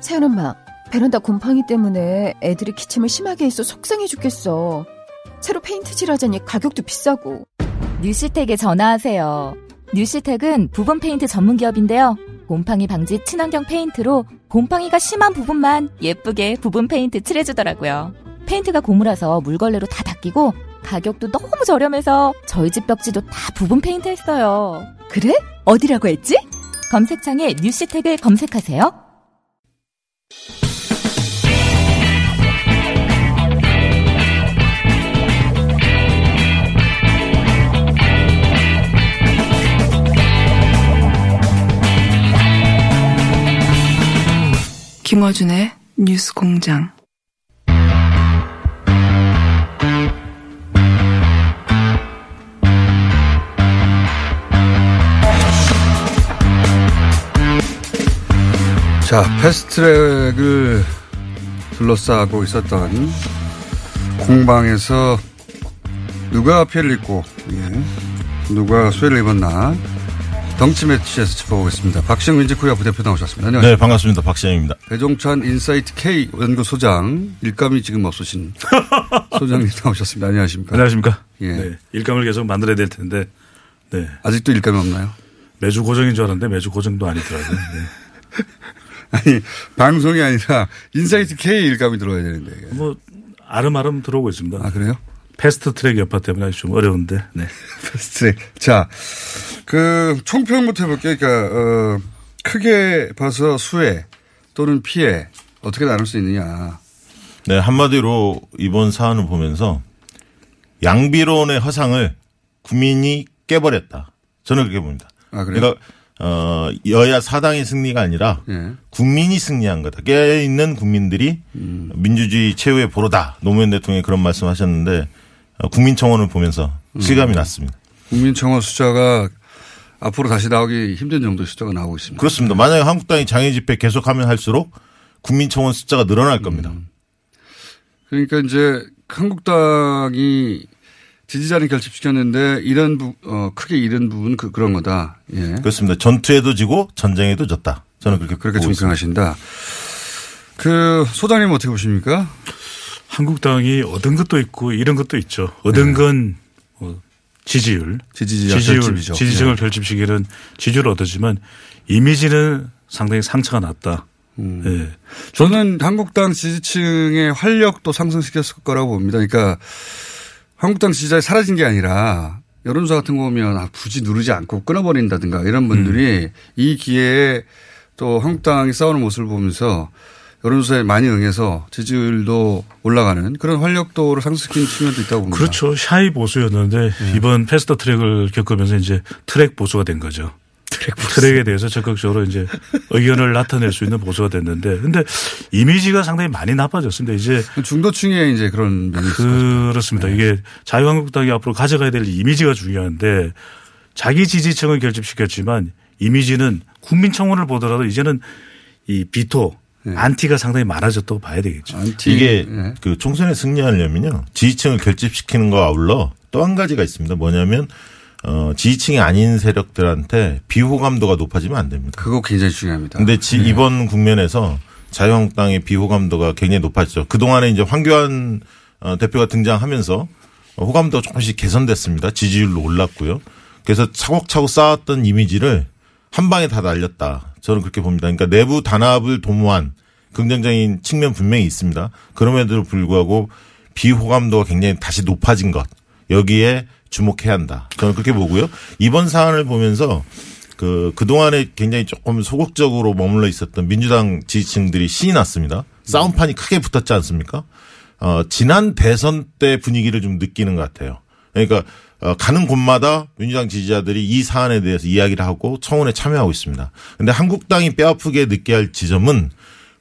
세연 엄마, 베란다 곰팡이 때문에 애들이 기침을 심하게 해서 속상해 죽겠어. 새로 페인트 칠하자니 가격도 비싸고. 뉴시텍에 전화하세요. 뉴시텍은 부분 페인트 전문 기업인데요. 곰팡이 방지 친환경 페인트로 곰팡이가 심한 부분만 예쁘게 부분 페인트 칠해주더라고요. 페인트가 고무라서 물걸레로 다 닦이고 가격도 너무 저렴해서 저희 집 벽지도 다 부분 페인트 했어요. 그래? 어디라고 했지? 검색창에 뉴시텍을 검색하세요. 김어준의 뉴스 공장. 자, 패스트트랙을 둘러싸고 있었던 공방에서 누가 피해를 입고 예, 누가 수혜를 입었나 덩치 매치에서 짚어보겠습니다. 박시영 민지코리아 부대표 나오셨습니다. 안녕하세요. 네, 반갑습니다. 박시영입니다. 배종찬 인사이트 K 연구소장 일감이 지금 없으신 소장님 나오셨습니다. 안녕하십니까? 안녕하십니까? 예. 네, 일감을 계속 만들어야 될 텐데, 네. 아직도 일감이 없나요? 매주 고정인 줄 알았는데 매주 고정도 아니더라고요. 네. 아니 방송이 아니라 인사이트 K 일감이 들어야 되는데. 뭐 알음알음 들어오고 있습니다. 아 그래요? 패스트 트랙 여파 때문에 아주 좀 어려운데, 네. 패스트 트랙. 자, 그 총평부터 해볼게요. 그러니까 어, 크게 봐서 수혜 또는 피해 어떻게 나눌 수 있느냐. 네, 한마디로 이번 사안을 보면서 양비론의 허상을 국민이 깨버렸다. 저는 그렇게 봅니다. 아 그래요? 그러니까 어, 여야 사당의 승리가 아니라 예. 국민이 승리한 거다. 깨 있는 국민들이 음. 민주주의 최후의 보로다. 노무현 대통령이 그런 말씀 하셨는데 어, 국민청원을 보면서 음. 실감이 났습니다. 국민청원 숫자가 앞으로 다시 나오기 힘든 정도의 숫자가 나오고 있습니다. 그렇습니다. 만약에 한국당이 장애 집회 계속하면 할수록 국민청원 숫자가 늘어날 겁니다. 음. 그러니까 이제 한국당이 지지자를 결집시켰는데 이런 부, 어, 크게 잃은 부분 그, 그런 거다. 예. 그렇습니다. 전투에도 지고 전쟁에도 졌다. 저는 그렇게 그렇게. 총평하신다. 그 소장님 어떻게 보십니까? 한국당이 얻은 것도 있고 잃은 것도 있죠. 얻은 건 어, 지지율, 지지율, 결집이죠. 지지층을 예. 결집시키는 지지율을 얻었지만 이미지는 상당히 상처가 났다. 음. 예. 저는 한국당 지지층의 활력도 상승시켰을 거라고 봅니다. 그러니까 한국당 지지자들이 사라진 게 아니라 여론조사 같은 거 보면 아, 굳이 누르지 않고 끊어버린다든가 이런 분들이 음. 이 기회에 또 한국당이 싸우는 모습을 보면서 여론조사에 많이 응해서 지지율도 올라가는 그런 활력도를 상승시킨 측면도 있다고 봅니다. 그렇죠. 샤이 보수였는데 이번 패스트 트랙을 겪으면서 이제 트랙 보수가 된 거죠. 트랙 에 대해서 적극적으로 이제 의견을 나타낼 수 있는 보수가 됐는데 근데 이미지가 상당히 많이 나빠졌습니다. 이제 중도층에 이제 그런 그렇습니다. 네. 이게 자유한국당이 앞으로 가져가야 될 이미지가 중요한데 자기 지지층을 결집시켰지만 이미지는 국민청원을 보더라도 이제는 이 비토 안티가 상당히 많아졌다고 봐야 되겠죠. 네. 안티 이게 예. 그 총선에 승리하려면요 지지층을 결집시키는 거와 아울러 또 한 가지가 있습니다. 뭐냐면 어 지지층이 아닌 세력들한테 비호감도가 높아지면 안 됩니다. 그거 굉장히 중요합니다. 근데 지, 네. 이번 국면에서 자유한국당의 비호감도가 굉장히 높아졌죠. 그동안에 이제 황교안 어, 대표가 등장하면서 호감도가 조금씩 개선됐습니다. 지지율도 올랐고요. 그래서 차곡차곡 쌓았던 이미지를 한 방에 다 날렸다. 저는 그렇게 봅니다. 그러니까 내부 단합을 도모한 긍정적인 측면 분명히 있습니다. 그럼에도 불구하고 비호감도가 굉장히 다시 높아진 것 여기에 주목해야 한다. 저는 그렇게 보고요. 이번 사안을 보면서 그 그동안에 굉장히 조금 소극적으로 머물러 있었던 민주당 지지층들이 신이 났습니다. 싸움판이 크게 붙었지 않습니까? 어, 지난 대선 때 분위기를 좀 느끼는 것 같아요. 그러니까 어, 가는 곳마다 민주당 지지자들이 이 사안에 대해서 이야기를 하고 청원에 참여하고 있습니다. 근데 한국당이 뼈아프게 느껴야 할 지점은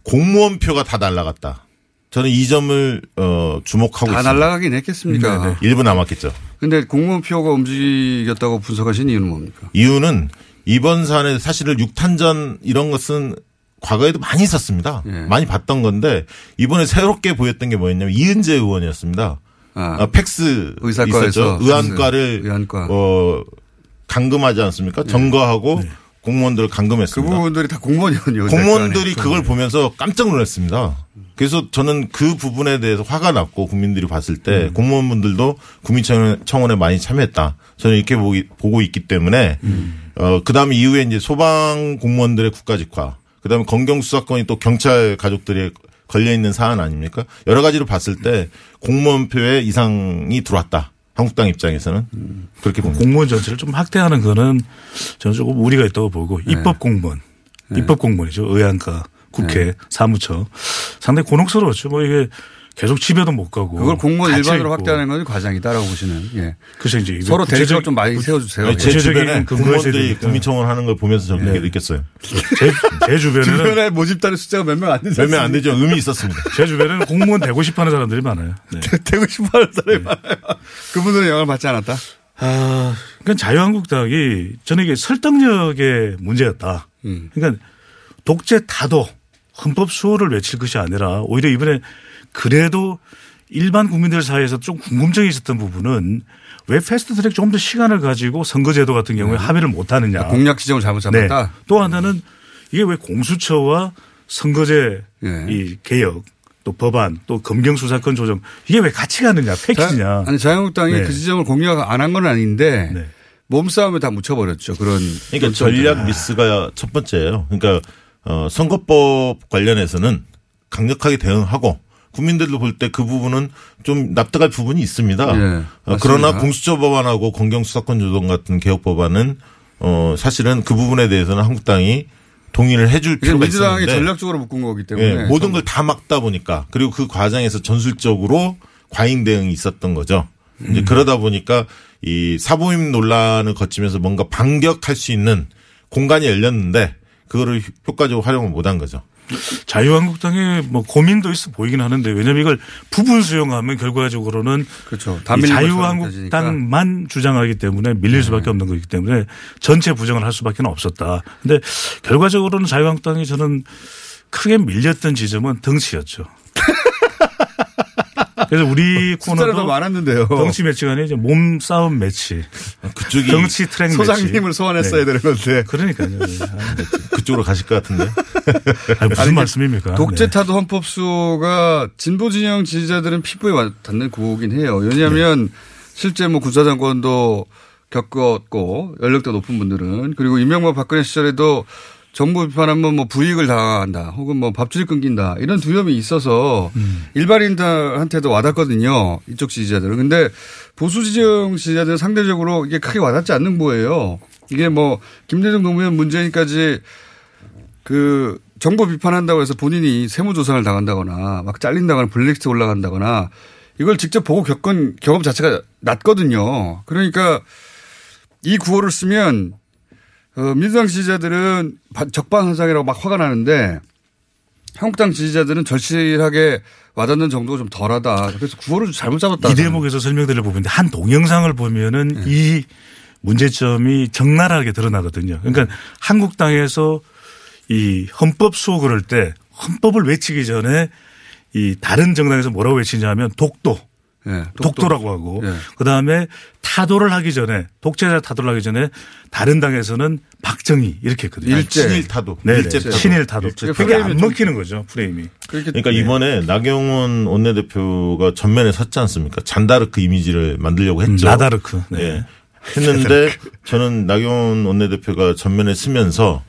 공무원 표가 다 날라갔다. 저는 이 점을 어, 주목하고 다 있습니다. 날라가긴 했겠습니까? 네네. 일부 남았겠죠. 근데 공무원 표가 움직였다고 분석하신 이유는 뭡니까? 이유는 이번 사안에 사실은 육탄전 이런 것은 과거에도 많이 있었습니다. 예. 많이 봤던 건데 이번에 새롭게 보였던 게 뭐였냐면 이은재 의원이었습니다. 아, 아, 팩스 의사과에서. 의안과를 의안과. 어 감금하지 않습니까? 점거하고 공무원들을 그 감금했습니다. 부분들이 다 공무원이군요. 공무원들이 그걸 보면서 깜짝 놀랐습니다. 그래서 저는 그 부분에 대해서 화가 났고 국민들이 봤을 때 음. 공무원분들도 국민청원에 많이 참여했다. 저는 이렇게 보기, 보고 있기 때문에 음. 어 그 다음에 이후에 이제 소방 공무원들의 국가직화, 그 다음에 검경 수사권이 또 경찰 가족들이 걸려 있는 사안 아닙니까? 여러 가지로 봤을 때 공무원표에 이상이 들어왔다. 한국당 입장에서는 그렇게 봅니다. 공무원 전체를 좀 확대하는 거는 저는 조금 우리가 있다고 보고 네. 입법 공무원, 입법 공무원이죠. 의안과 국회, 네. 사무처 상당히 곤혹스러웠죠. 뭐 이게 계속 집에도 못 가고 그걸 공무원 일반으로 있고. 확대하는 건 과장이다라고 보시는. 예. 그래서 이제 서로 구체적- 좀 많이 세워주세요. 아니, 제 주변에 공무원들이. 국민청원 하는 걸 보면서 저는 그렇게 느꼈어요. 제, 제 주변에는 주변에 모집단의 숫자가 몇 명 안 되지 몇명 안 되죠. 의미 있었습니다. 제 주변에는 공무원 되고 싶어하는 사람들이 많아요. 네. 되고 싶어 하는 사람이 많아요. 그분들은 영향을 받지 않았다? 아, 그러니까 자유한국당이 저는 이게 설득력의 문제였다. 음. 그러니까 독재 타도 헌법 수호를 외칠 것이 아니라 오히려 이번에 그래도 일반 국민들 사이에서 좀 궁금증이 있었던 부분은 왜 패스트 트랙 조금 더 시간을 가지고 선거제도 같은 경우에 합의를 못 하느냐. 아, 공약 지점을 잘못 네. 잡았다? 또 하나는 이게 왜 공수처와 선거제 예. 이 개혁 또 법안 또 검경 수사권 조정 이게 왜 같이 가느냐 패키지냐. 자, 아니 자유한국당이 네. 그 지점을 공약 안한 건 아닌데 네. 몸싸움에 다 묻혀버렸죠. 그런. 그러니까 전략 미스가 첫 번째예요. 그러니까 어, 선거법 관련해서는 강력하게 대응하고 국민들도 볼 때 그 부분은 좀 납득할 부분이 있습니다. 예, 어, 그러나. 공수처 법안하고 검경 수사권 조정 같은 개혁 법안은 어 사실은 그 부분에 대해서는 한국당이 동의를 해줄 필요가 민주당이 있었는데 전략적으로 묶은 거기 때문에. 예, 모든 걸 다 막다 보니까 그리고 그 과정에서 전술적으로 과잉 대응이 있었던 거죠. 음. 이제 그러다 보니까 이 사보임 논란을 거치면서 뭔가 반격할 수 있는 공간이 열렸는데 그거를 효과적으로 활용을 못한 거죠. 자유한국당의 뭐 고민도 있어 보이긴 하는데 왜냐하면 이걸 부분 수용하면 결과적으로는 그렇죠. 자유한국당만 주장하기 때문에 밀릴 수밖에 없는 거기 때문에 전체 부정을 할 수밖에 없었다. 근데 결과적으로는 자유한국당이 저는 크게 밀렸던 지점은 덩치였죠. 그래서 우리 더 코너도 많았는데요. 덩치 매치가 아니라 이제 몸싸움 매치. 그쪽이 덩치 트랙 매치. 소장님을 소환했어야 되는 건데. 그러니까요. 그쪽으로 가실 것 같은데. 아니, 무슨 아니, 말씀입니까? 독재 네. 타도 헌법수가 진보 진영 지지자들은 피부에 와- 닿는 구호긴 해요. 왜냐하면 실제 뭐 군사장관도 겪었고 연령대 높은 분들은 그리고 이명박 박근혜 시절에도 정부 비판하면 뭐 불이익을 당한다 혹은 뭐 밥줄이 끊긴다 이런 두려움이 있어서 일반인들한테도 와닿거든요. 이쪽 지지자들은. 근데 보수 지정 지지자들은 상대적으로 이게 크게 와닿지 않는 거예요. 이게 뭐 김대중 노무현 문재인까지 그 정부 비판한다고 해서 본인이 세무조사를 당한다거나 막 잘린다거나 블랙리스트 올라간다거나 이걸 직접 보고 겪은 경험 자체가 낮거든요. 그러니까 이 구호를 쓰면 어, 민주당 지지자들은 바- 적반하장이라고 막 화가 나는데 한국당 지지자들은 절실하게 와닿는 정도가 좀 덜하다. 그래서 구호를 좀 잘못 잡았다. 이 대목에서 설명드려 보는데 한 동영상을 보면은 네. 이 문제점이 적나라하게 드러나거든요. 그러니까 한국당에서 이 헌법 수호 그럴 때 헌법을 외치기 전에 이 다른 정당에서 뭐라고 외치냐면 독도. 예, 독도 라고 하고 예. 그다음에 타도를 하기 전에 독재자 타도를 하기 전에 다른 당에서는 박정희 이렇게 했거든요. 일제. 친일 타도. 네, 일제 타도. 친일 타도. 일제 그게 안 좀- 먹히는 거죠 프레임이. 그러니까 네. 이번에 나경원 원내대표가 전면에 섰지 않습니까? 잔다르크 이미지를 만들려고 했죠. 나다르크. 네. 예. 했는데 저는 나경원 원내대표가 전면에 쓰면서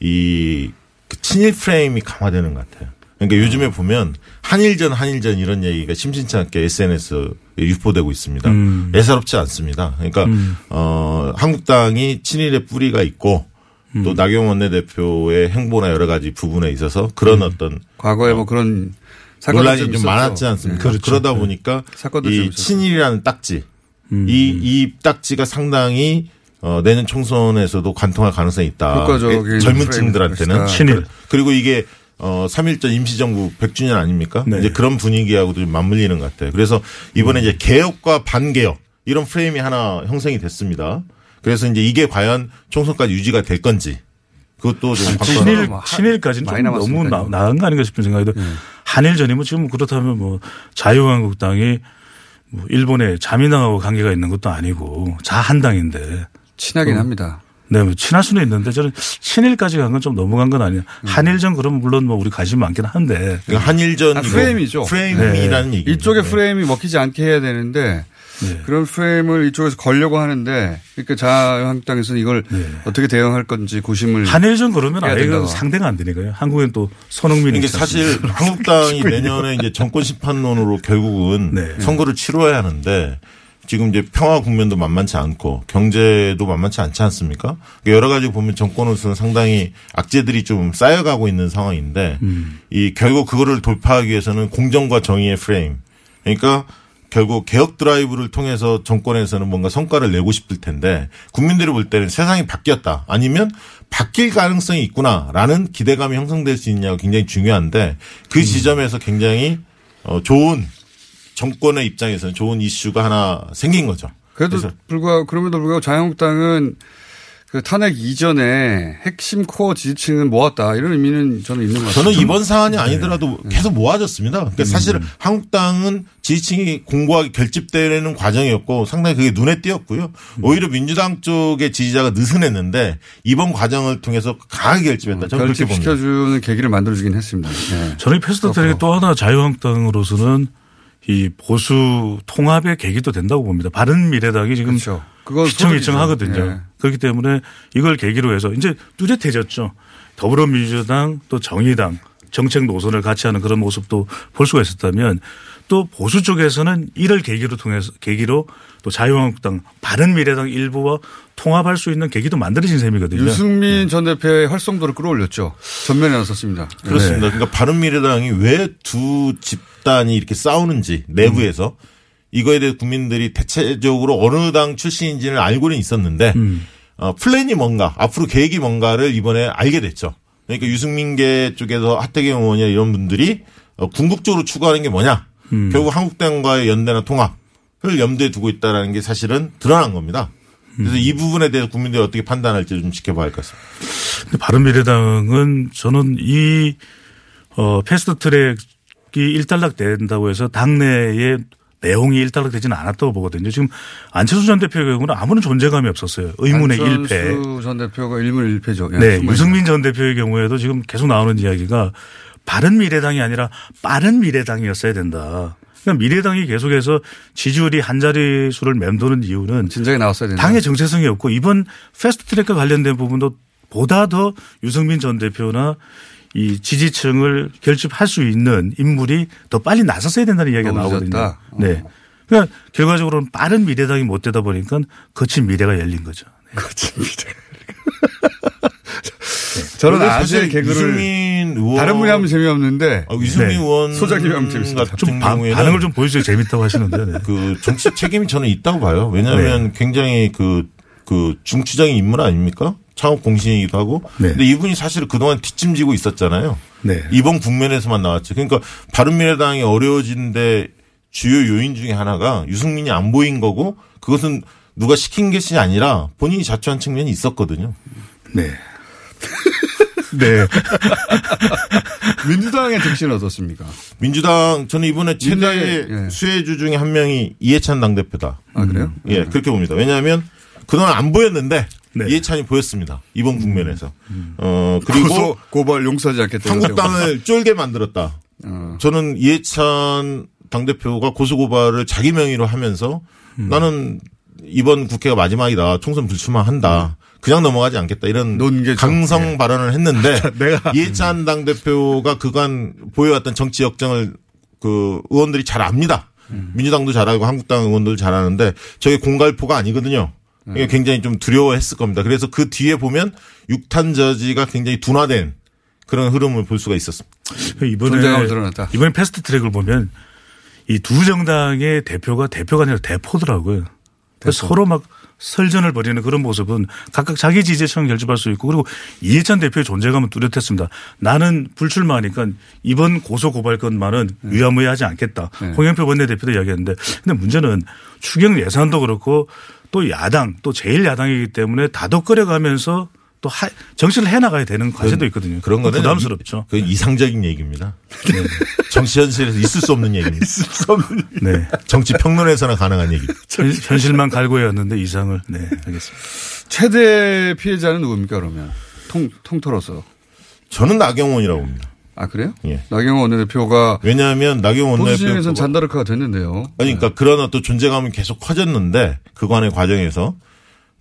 이그 친일 프레임이 강화되는 것 같아요. 그러니까 요즘에 보면 한일전 한일전 이런 얘기가 심심치 않게 SNS에 유포되고 있습니다. 음. 예사롭지 않습니다. 그러니까 음. 어 한국당이 친일의 뿌리가 있고 음. 또 나경원 원내대표의 행보나 여러 가지 부분에 있어서 그런 어떤 과거에 뭐 그런 사건도 논란이 좀 좀. 많았지 않습니까? 네. 그렇죠. 그러다 네. 보니까 이. 친일이라는 딱지 음. 이, 이 딱지가 상당히 어, 내년 총선에서도 관통할 가능성이 있다. 효과적인 젊은 층들한테는 것이다. 친일. 그리고 이게 어, 3.1전 임시정부 100주년 아닙니까? 네. 이제 그런 분위기하고도 좀 맞물리는 것 같아요. 그래서 이번에 이제 개혁과 반개혁 이런 프레임이 하나 형성이 됐습니다. 그래서 이제 이게 과연 총선까지 유지가 될 건지 그것도 좀 아, 친일, 친일까지는 많이 좀 너무. 나, 나은 거 아닌가 싶은 생각이 들어요. 한일전이면 지금 그렇다면 뭐 자유한국당이 뭐 일본에 자민당하고 관계가 있는 것도 아니고 자한당인데. 친하긴 어. 합니다. 네, 뭐 친할 수는 있는데 저는 친일까지 간 건 좀 넘어간 건 아니야. 한일전 그러면 물론 뭐 우리 관심 많긴 한데. 그러니까 한일전 아, 프레임이죠. 프레임이라는 얘기. 이쪽의 프레임이 먹히지 않게 해야 되는데 네. 그런 프레임을 이쪽에서 걸려고 하는데 그러니까 자유한국당에서는 이걸 어떻게 대응할 건지 고심을 한일전 그러면 아예 그 된다고. 상대가 안 되니까요. 한국엔 또 손흥민이 이게 있지 사실? 한국당이 내년에 이제 정권 심판론으로 결국은 네. 선거를 치러야 하는데 지금 이제 평화 국면도 만만치 않고 경제도 만만치 않지 않습니까? 그러니까 여러 가지 보면 정권으로서는 상당히 악재들이 좀 쌓여가고 있는 상황인데 음. 이 결국 그거를 돌파하기 위해서는 공정과 정의의 프레임. 그러니까 결국 개혁 드라이브를 통해서 정권에서는 뭔가 성과를 내고 싶을 텐데 국민들이 볼 때는 세상이 바뀌었다 아니면 바뀔 가능성이 있구나라는 기대감이 형성될 수 있냐가 굉장히 중요한데 그 지점에서 굉장히 어, 좋은 정권의 입장에서는 좋은 이슈가 하나 생긴 거죠. 그래도 불구하고 그럼에도 불구하고 자유한국당은 그 탄핵 이전에 핵심 코어 지지층은 모았다 이런 의미는 저는 있는 것 같아요. 저는 이번 사안이 아니더라도 계속 모아졌습니다. 그러니까 사실은 한국당은 지지층이 공고하게 결집되는 과정이었고 상당히 그게 눈에 띄었고요. 오히려 민주당 쪽의 지지자가 느슨했는데 이번 과정을 통해서 강하게 결집했다. 저는 그렇게 봅니다. 결집시켜주는 계기를 만들어주긴 했습니다. 네. 저는 이 패스트 트랙이 또 하나 자유한국당으로서는 이 보수 통합의 계기도 된다고 봅니다. 바른 미래당이 지금 그렇죠. 휘청휘청하거든요. 소득이죠. 예. 그렇기 때문에 이걸 계기로 해서 이제 뚜렷해졌죠. 더불어민주당 또 정의당 정책 노선을 같이 하는 그런 모습도 볼 수가 있었다면 또 보수 쪽에서는 이를 계기로 통해서 계기로 또 자유한국당 바른미래당 일부와 통합할 수 있는 계기도 만들어진 셈이거든요. 유승민 전 대표의 활성도를 끌어올렸죠. 전면에 나섰습니다. 그렇습니다. 그러니까 바른미래당이 왜 두 집단이 이렇게 싸우는지 내부에서 이거에 대해 국민들이 대체적으로 어느 당 출신인지는 알고는 있었는데 어, 플랜이 뭔가 앞으로 계획이 뭔가를 이번에 알게 됐죠. 그러니까 유승민계 쪽에서 하태경 의원이나 이런 분들이 어, 궁극적으로 추구하는 게 뭐냐. 결국 한국당과의 연대나 통합을 염두에 두고 있다는 게 사실은 드러난 겁니다. 그래서 이 부분에 대해서 국민들이 어떻게 판단할지 좀 지켜봐야 할 것 같습니다. 바른미래당은 저는 이 어, 패스트 트랙이 일단락 된다고 해서 당내에 내용이 일단락 되지는 않았다고 보거든요. 지금 안철수 전 대표의 경우는 아무런 존재감이 없었어요. 의문의 안철수 1패. 전 대표가 일문 1패죠. 예, 네. 유승민 전 대표의 경우에도 지금 계속 나오는 이야기가 바른 미래당이 아니라 빠른 미래당이었어야 된다. 그러니까 미래당이 계속해서 지지율이 한 자리 수를 맴도는 이유는 진작에 나왔어야 된다. 당의 정체성이 없고 이번 패스트 트랙과 관련된 부분도 보다 더 유승민 전 대표나 이 지지층을 결집할 수 있는 인물이 더 빨리 나섰어야 된다는 이야기가 나오거든요. 늦었다? 네. 그러니까 결과적으로는 빠른 미래당이 못 되다 보니까 거친 미래가 열린 거죠. 네. 거친 미래. 저는 아재 사실 개그를 유승민 의원 다른 분이 하면 재미없는데 아, 유승민 네. 의원 소장님이 하면 재밌습니다. 좀 바- 반응을 좀 보여주세요. 재밌다고 하시는데. 네. 그 정치 책임이 저는 있다고 봐요. 왜냐하면 굉장히 그, 그 중추적인 인물 아닙니까? 창업 공신이기도 하고. 네. 근데 이분이 사실 그동안 뒷짐지고 있었잖아요. 네. 이번 국면에서만 나왔죠. 그러니까 바른미래당이 어려워지는데 주요 요인 중에 하나가 유승민이 안 보인 거고 그것은 누가 시킨 것이 아니라 본인이 자초한 측면이 있었거든요. 네. 네. 민주당의 정신은 어떻습니까? 민주당 저는 이번에 최대 민주당의, 예. 수혜주 중에 한 명이 이해찬 당대표다. 아 그래요? 예, 그렇게 봅니다. 왜냐하면 그동안 안 보였는데 네. 이해찬이 보였습니다. 이번 국면에서. 어, 그리고 고소, 고발 용서하지 않겠다. 한국당을 쫄게 만들었다. 어. 저는 이해찬 당대표가 고소고발을 자기 명의로 하면서 나는 이번 국회가 마지막이다. 총선 불출마한다. 그냥 넘어가지 않겠다 이런 강성 발언을 했는데 이해찬 당 대표가 그간 보여왔던 정치 역정을 그 의원들이 잘 압니다. 민주당도 잘 알고 한국당 의원들 잘 아는데 저게 공갈포가 아니거든요. 이게 굉장히 좀 두려워했을 겁니다. 그래서 그 뒤에 보면 육탄 저지가 굉장히 둔화된 그런 흐름을 볼 수가 있었습니다. 이번에 존재감을 드러냈다. 이번에 패스트 트랙을 보면 이 두 정당의 대표가 대표가 아니라 대포더라고요. 그래서 서로 막 설전을 벌이는 그런 모습은 각각 자기 지지층을 결집할 수 있고 그리고 이해찬 대표의 존재감은 뚜렷했습니다. 나는 불출마하니까 이번 고소 고발 건만은 위험무해하지 않겠다. 네. 홍영표 원내대표도 이야기했는데 근데 문제는 추경 예산도 그렇고 또 야당 또 제일 야당이기 때문에 다독거려가면서 또 하- 정치를 해나가야 되는 과제도 있거든요. 그런 거는 부담스럽죠. 그 이상적인 얘기입니다. 네. 정치 현실에서 있을 수 없는 얘기입니다. 있을 수 없는 네. 정치 평론에서나 가능한 얘기. 현- 현실만 갈고해왔는데 이상을 네 알겠습니다. 최대 피해자는 누굽니까 그러면 통 통틀어서 저는 나경원이라고 봅니다. 아 그래요? 예. 나경원 원내대표가 왜냐하면 나경원 진영에서는 잔다르크가 됐는데요. 아니, 그러니까 그런 어떤 존재감은 계속 커졌는데 그간의 과정에서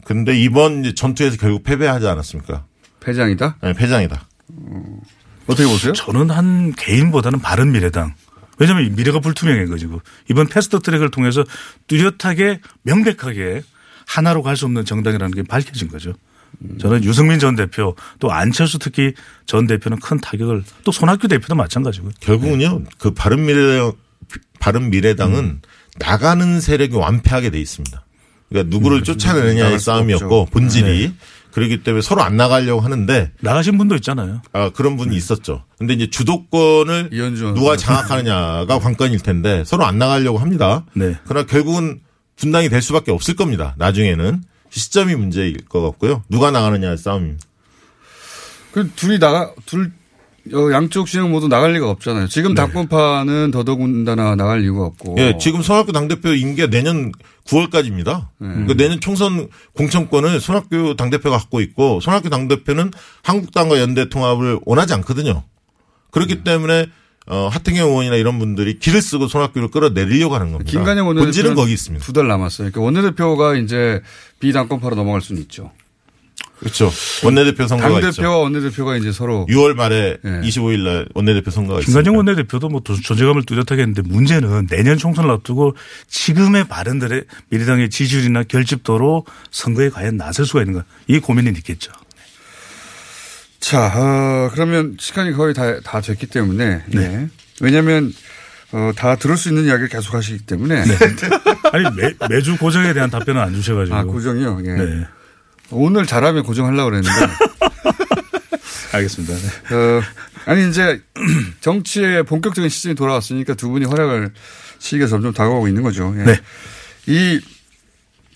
근데 이번 이제 전투에서 결국 패배하지 않았습니까? 패장이다? 네, 패장이다. 어떻게 보세요? 저는 한 개인보다는 바른 미래당. 왜냐하면 이 미래가 불투명한 거지고 이번 패스트 트랙을 통해서 뚜렷하게 명백하게 하나로 갈 수 없는 정당이라는 게 밝혀진 거죠. 저는 유승민 전 대표 또 안철수 특히 전 대표는 큰 타격을 또 손학규 대표도 마찬가지고요. 결국은요, 그 바른 미래당, 바른 미래당은 나가는 세력이 완패하게 돼 있습니다. 그러니까 누구를 쫓아내느냐의 나갈 수 싸움이었고 없죠. 본질이 네. 그렇기 때문에 서로 안 나가려고 하는데 나가신 분도 있잖아요. 아 그런 분이 있었죠. 근데 이제 주도권을 누가 장악하느냐가 관건일 텐데 서로 안 나가려고 합니다. 네. 그러나 결국은 분당이 될 수밖에 없을 겁니다. 나중에는 시점이 문제일 것 같고요. 누가 나가느냐의 싸움입니다. 그 둘이 나가 둘 어, 양쪽 진영 모두 나갈 리가 없잖아요. 지금 당권파는 더더군다나 나갈 이유가 없고. 예, 지금 손학규 당대표 임기가 내년 9월까지입니다. 그러니까 내년 총선 공천권을 손학규 당대표가 갖고 있고 손학규 당대표는 한국당과 연대 통합을 원하지 않거든요. 그렇기 때문에 어, 하태경 의원이나 이런 분들이 길을 쓰고 손학규를 끌어내리려고 하는 겁니다. 김관영 본질은 원내대표는 거기 있습니다. 두 달 남았어요. 그러니까 원내대표가 이제 비당권파로 넘어갈 수는 있죠. 그렇죠. 원내대표 선거가 당대표와 있죠. 원내대표가 이제 서로 6월 말에 예. 25일 날 원내대표 선거가 있습니다. 김관영 원내대표도 뭐 존재감을 뚜렷하게 했는데 문제는 내년 총선을 앞두고 지금의 바른들의 미래당의 지지율이나 결집도로 선거에 과연 나설 수가 있는가 이 고민이 있겠죠. 자, 어, 그러면 시간이 거의 다, 다 됐기 때문에. 네. 왜냐면, 하 어, 다 들을 수 있는 이야기를 계속 하시기 때문에. 아니 매, 매주 고정에 대한 답변은 안 주셔가지고. 아, 고정이요? 예. 네. 오늘 잘하면 고정하려고 그랬는데. 알겠습니다. 네. 어, 아니, 이제 정치의 본격적인 시즌이 돌아왔으니까 두 분이 활약을 시기가 점점 다가오고 있는 거죠. 예. 네. 이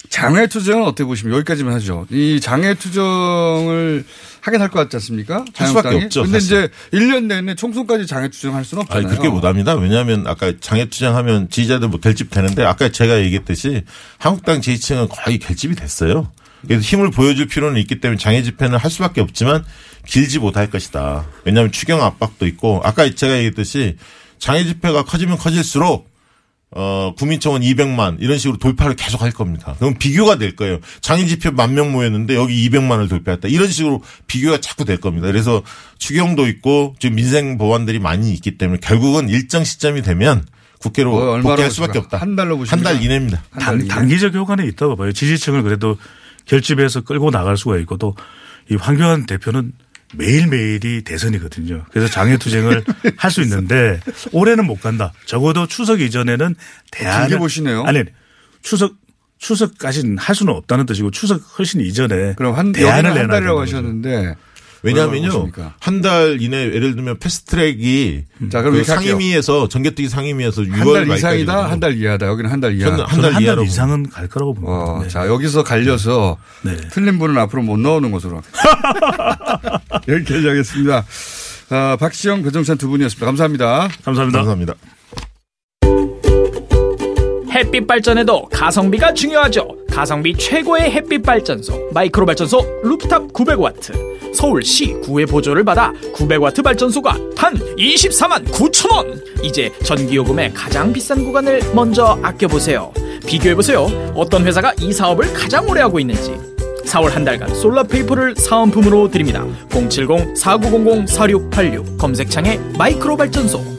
장외 투쟁은 어떻게 보시면 여기까지만 하죠. 이 장외 투쟁을 하긴 할 것 같지 않습니까? 할 수밖에? 없죠, 근데 사실. 이제 1년 내내 총선까지 장외 투쟁할 수는 아니, 없잖아요. 그렇게 못합니다. 왜냐하면 아까 장애 투쟁하면 지지자들 뭐 결집 되는데 아까 제가 얘기했듯이 한국당 지지층은 거의 결집이 됐어요. 그래서 힘을 보여줄 필요는 있기 때문에 장애 집회는 할 수밖에 없지만 길지 못할 것이다. 왜냐하면 추경 압박도 있고 아까 제가 얘기했듯이 장애 집회가 커지면 커질수록 어, 국민청원 200만 이런 식으로 돌파를 계속 할 겁니다. 그럼 비교가 될 거예요. 장애 집회 만명 모였는데 여기 200만을 돌파했다. 이런 식으로 비교가 자꾸 될 겁니다. 그래서 추경도 있고 지금 민생 보완들이 많이 있기 때문에 결국은 일정 시점이 되면 국회로 뭐 얼마로 복귀할 수밖에? 없다. 한 달로 한 보십니까? 달 이내입니다. 단, 단기적 효과는 있다고 봐요. 지지층을 그래도 결집해서 끌고 나갈 수가 있고 또 이 황교안 대표는 매일매일이 대선이거든요. 그래서 장애투쟁을 할 수 있는데 올해는 못 간다. 적어도 추석 이전에는 대안 길게 보시네요. 아니 추석 추석까지는 할 수는 없다는 뜻이고 추석 훨씬 이전에 그럼 한, 대안을 내놔야 달이라고 되는 거죠. 하셨는데. 왜냐하면요? 한 달 이내 예를 들면 패스트트랙이 자, 그럼 그. 상임위에서 정개특위 상임위에서 6월 한 달 이상이다, 한 달 이하다. 여기는 한 달 이하. 저는 한달 한달 이하라고 이상은 갈 거라고 봅니다. 어, 네. 자, 여기서 갈려서 네. 틀린 분은 앞으로 못 나오는 것으로. 여기까지 하겠습니다. 아, 박시영, 배종찬 두 분이었습니다. 감사합니다. 감사합니다. 감사합니다. 햇빛 발전에도 가성비가 중요하죠. 가성비 최고의 햇빛 발전소 마이크로 발전소 루프탑 900와트. 서울시 구의 보조를 받아 900와트 발전소가 단 24만 9천 원. 이제 전기요금의 가장 비싼 구간을 먼저 아껴보세요. 비교해보세요. 어떤 회사가 이 사업을 가장 오래 하고 있는지. 4월 한 달간 솔라페이퍼를 사은품으로 드립니다. 070-4900-4686 검색창에 마이크로 발전소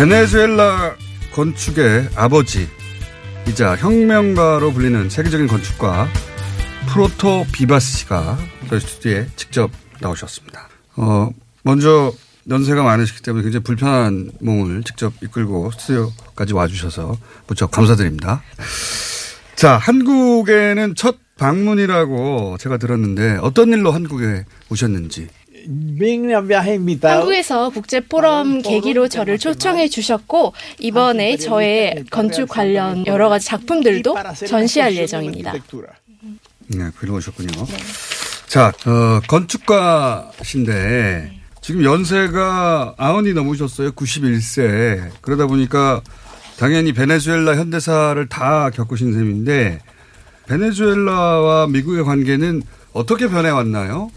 베네수엘라 건축의 아버지이자 혁명가로 불리는 세계적인 건축가 프로토 비바스 씨가 저희 스튜디오에 직접 나오셨습니다. 어, 먼저 연세가 많으시기 때문에 굉장히 불편한 몸을 직접 이끌고 스튜디오까지 와주셔서 무척 감사드립니다. 자, 한국에는 첫 방문이라고 제가 들었는데 어떤 일로 한국에 오셨는지 한국에서 국제 포럼 계기로 저를 초청해 주셨고 이번에 저의 건축 관련 여러 가지 작품들도 전시할 예정입니다. 네, 그러 오셨군요. 자, 어, 건축가신데 지금 연세가 아흔이 넘으셨어요. 91세. 그러다 보니까 당연히 베네수엘라 현대사를 다 겪으신 셈인데 베네수엘라와 미국의 관계는 어떻게 변해왔나요?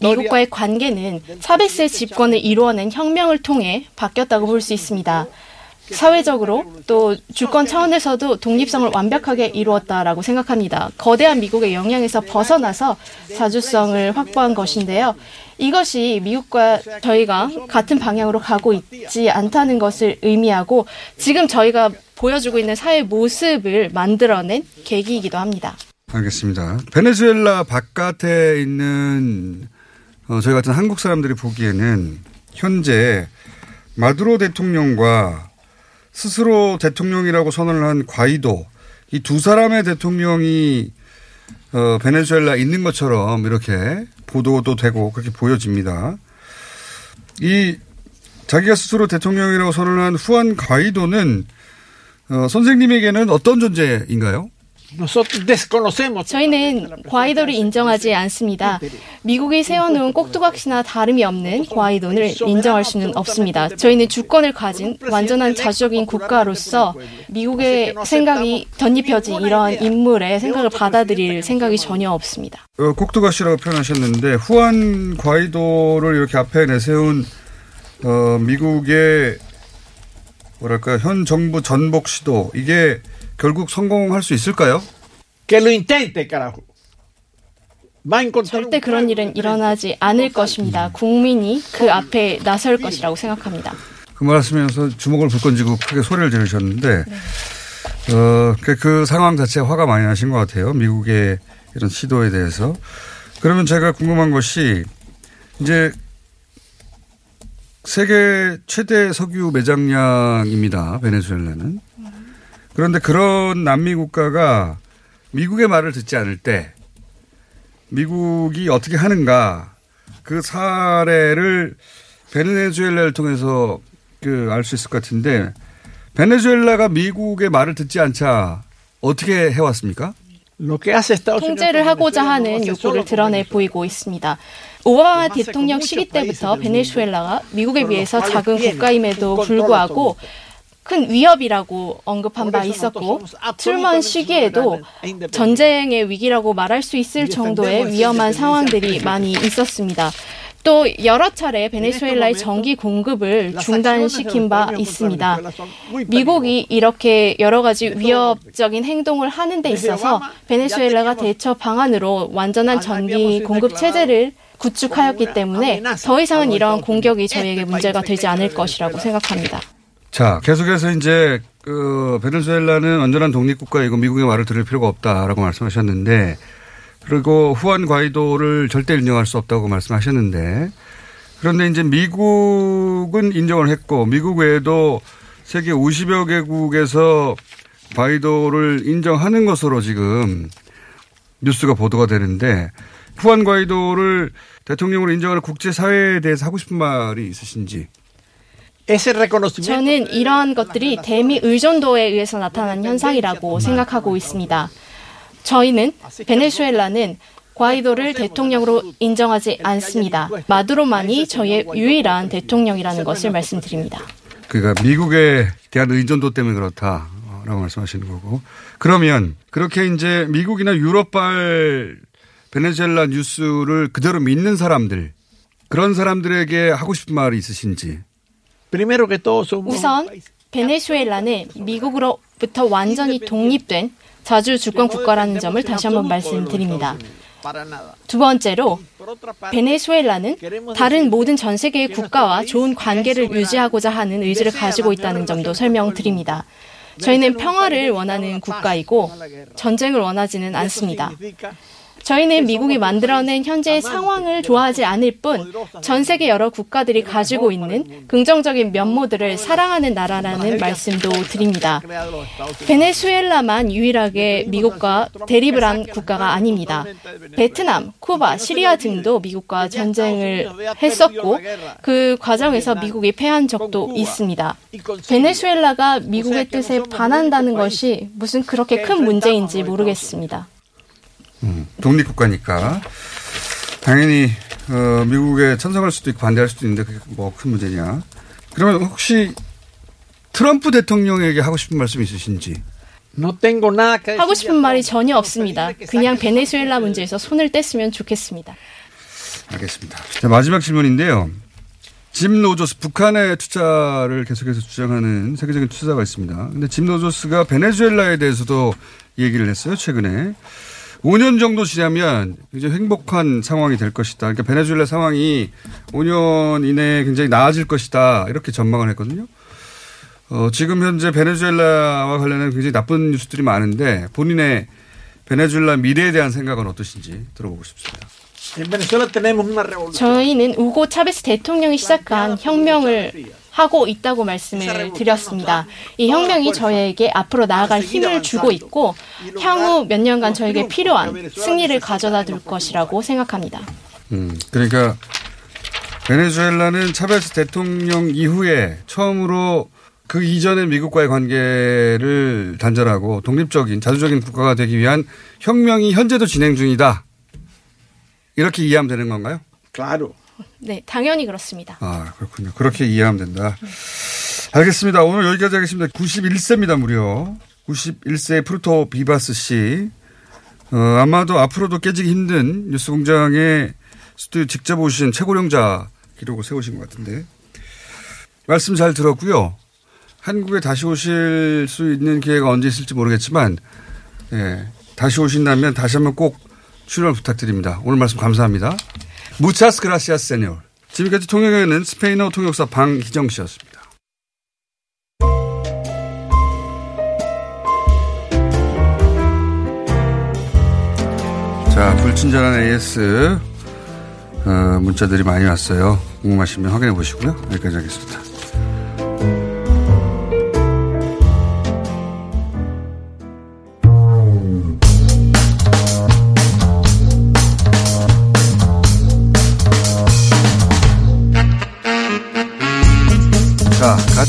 미국과의 관계는 차베스의 집권을 이루어낸 혁명을 통해 바뀌었다고 볼 수 있습니다. 사회적으로 또 주권 차원에서도 독립성을 완벽하게 이루었다라고 생각합니다. 거대한 미국의 영향에서 벗어나서 자주성을 확보한 것인데요. 이것이 미국과 저희가 같은 방향으로 가고 있지 않다는 것을 의미하고 지금 저희가 보여주고 있는 사회 모습을 만들어낸 계기이기도 합니다. 알겠습니다. 베네수엘라 바깥에 있는 어, 저희 같은 한국 사람들이 보기에는 현재 마두로 대통령과 스스로 대통령이라고 선언을 한 과이도 이 두 사람의 대통령이 어, 베네수엘라 있는 것처럼 이렇게 보도도 되고 그렇게 보여집니다. 이 자기가 스스로 대통령이라고 선언한 후안 과이도는 어, 선생님에게는 어떤 존재인가요? 저희는 과이도를 인정하지 않습니다. 미국이 세워놓은 꼭두각시나 다름이 없는 과이도를 인정할 수는 없습니다. 저희는 주권을 가진 완전한 자주적인 국가로서 미국의 생각이 덧입혀진 이러한 인물의 생각을 받아들일 생각이 전혀 없습니다. 어, 꼭두각시라고 표현하셨는데 후안 과이도를 이렇게 앞에 내세운 어, 미국의 뭐랄까 현 정부 전복 시도. 이게 결국 성공할 수 있을까요? 절대 그런 일은 일어나지 않을 것입니다. 국민이 그 앞에 나설 것이라고 생각합니다. 그 말씀하면서 주먹을 불건지고 크게 소리를 지르셨는데 네. 어, 그, 그 상황 자체가 화가 많이 나신 것 같아요. 미국의 이런 시도에 대해서. 그러면 제가 궁금한 것이 이제 세계 최대 석유 매장량입니다. 베네수엘라는. 그런데 그런 남미 국가가 미국의 말을 듣지 않을 때 미국이 어떻게 하는가 그 사례를 베네수엘라를 통해서 그 알 수 있을 것 같은데 베네수엘라가 미국의 말을 듣지 않자 어떻게 해왔습니까? 통제를 하고자 하는 욕구를 드러내 보이고 있습니다. 오바마 대통령 시기 때부터 베네수엘라가 미국에 비해서 작은 국가임에도 불구하고 큰 위협이라고 언급한 바 있었고 트루먼 시기에도 전쟁의 위기라고 말할 수 있을 정도의 위험한 상황들이 많이 있었습니다. 또 여러 차례 베네수엘라의 전기 공급을 중단시킨 바 있습니다. 미국이 이렇게 여러 가지 위협적인 행동을 하는 데 있어서 베네수엘라가 대처 방안으로 완전한 전기 공급 체제를 구축하였기 때문에 더 이상은 이러한 공격이 저희에게 문제가 되지 않을 것이라고 생각합니다. 자, 계속해서 이제 그 베네수엘라는 완전한 독립국가이고 미국의 말을 들을 필요가 없다라고 말씀하셨는데 그리고 후한 과이도를 절대 인정할 수 없다고 말씀하셨는데 그런데 이제 미국은 인정을 했고 미국 외에도 세계 50여 개국에서 과이도를 인정하는 것으로 지금 뉴스가 보도가 되는데 후안 과이도를 대통령으로 인정하는 국제사회에 대해서 하고 싶은 말이 있으신지. 저는 이러한 것들이 대미 의존도에 의해서 나타난 현상이라고 생각하고 있습니다. 저희는 베네수엘라는 과이도를 대통령으로 인정하지 않습니다. 마두로만이 저희의 유일한 대통령이라는 것을 말씀드립니다. 그러니까 미국에 대한 의존도 때문에 그렇다라고 말씀하시는 거고. 그러면 그렇게 이제 미국이나 유럽발 베네수엘라 뉴스를 그대로 믿는 사람들 그런 사람들에게 하고 싶은 말이 있으신지. 우선 베네수엘라는 미국으로부터 완전히 독립된 자주 주권 국가라는 점을 다시 한번 말씀드립니다. 두 번째로 베네수엘라는 다른 모든 전 세계의 국가와 좋은 관계를 유지하고자 하는 의지를 가지고 있다는 점도 설명드립니다. 저희는 평화를 원하는 국가이고 전쟁을 원하지는 않습니다. 저희는 미국이 만들어낸 현재의 상황을 좋아하지 않을 뿐 전 세계 여러 국가들이 가지고 있는 긍정적인 면모들을 사랑하는 나라라는 말씀도 드립니다. 베네수엘라만 유일하게 미국과 대립을 한 국가가 아닙니다. 베트남, 쿠바, 시리아 등도 미국과 전쟁을 했었고 그 과정에서 미국이 패한 적도 있습니다. 베네수엘라가 미국의 뜻에 반한다는 것이 무슨 그렇게 큰 문제인지 모르겠습니다. 음, 독립국가니까 당연히 어, 미국에 찬성할 수도 있고 반대할 수도 있는데 그게 뭐 큰 문제냐. 그러면 혹시 트럼프 대통령에게 하고 싶은 말씀 있으신지? 하고 싶은 말이 전혀 없습니다. 그냥 베네수엘라 문제에서 손을 뗐으면 좋겠습니다. 알겠습니다. 자, 마지막 질문인데요. 짐 로저스 북한의 투자를 계속해서 주장하는 세계적인 투자가 있습니다. 근데 짐 로저스가 베네수엘라에 대해서도 얘기를 했어요, 최근에. 5년 정도 지나면 굉장히 행복한 상황이 될 것이다. 그러니까 베네수엘라 상황이 5년 이내에 굉장히 나아질 것이다. 이렇게 전망을 했거든요. 어, 지금 현재 베네수엘라와 관련된 굉장히 나쁜 뉴스들이 많은데 본인의 베네수엘라 미래에 대한 생각은 어떠신지 들어보고 싶습니다. 저희는 우고 차베스 대통령이 시작한 혁명을 하고 있다고 말씀을 드렸습니다. 이 혁명이 저희에게 앞으로 나아갈 힘을 주고 있고 향후 몇 년간 저에게 필요한 승리를 가져다 줄 것이라고 생각합니다. 음, 그러니까 베네수엘라는 차베스 대통령 이후에 처음으로 그 이전의 미국과의 관계를 단절하고 독립적인 자주적인 국가가 되기 위한 혁명이 현재도 진행 중이다. 이렇게 이해하면 되는 건가요? claro. 네, 당연히 그렇습니다. 아, 그렇군요. 그렇게 이해하면 된다. 알겠습니다. 오늘 여기까지 하겠습니다. 91세입니다, 무려. 91세 프루토 비바스 씨. 어, 아마도 앞으로도 깨지기 힘든 뉴스 공장에 스튜디오 직접 오신 최고령자 기록을 세우신 것 같은데. 말씀 잘 들었고요. 한국에 다시 오실 수 있는 기회가 언제 있을지 모르겠지만, 예, 다시 오신다면 다시 한번 꼭 출연 부탁드립니다. 오늘 말씀 감사합니다. 무차스 그라시아스 세뇨 지금까지 통역에는 스페인어 통역사 방희정 씨였습니다. 자, 불친절한 AS 어, 문자들이 많이 왔어요. 궁금하시면 확인해 보시고요. 여기까지 하겠습니다.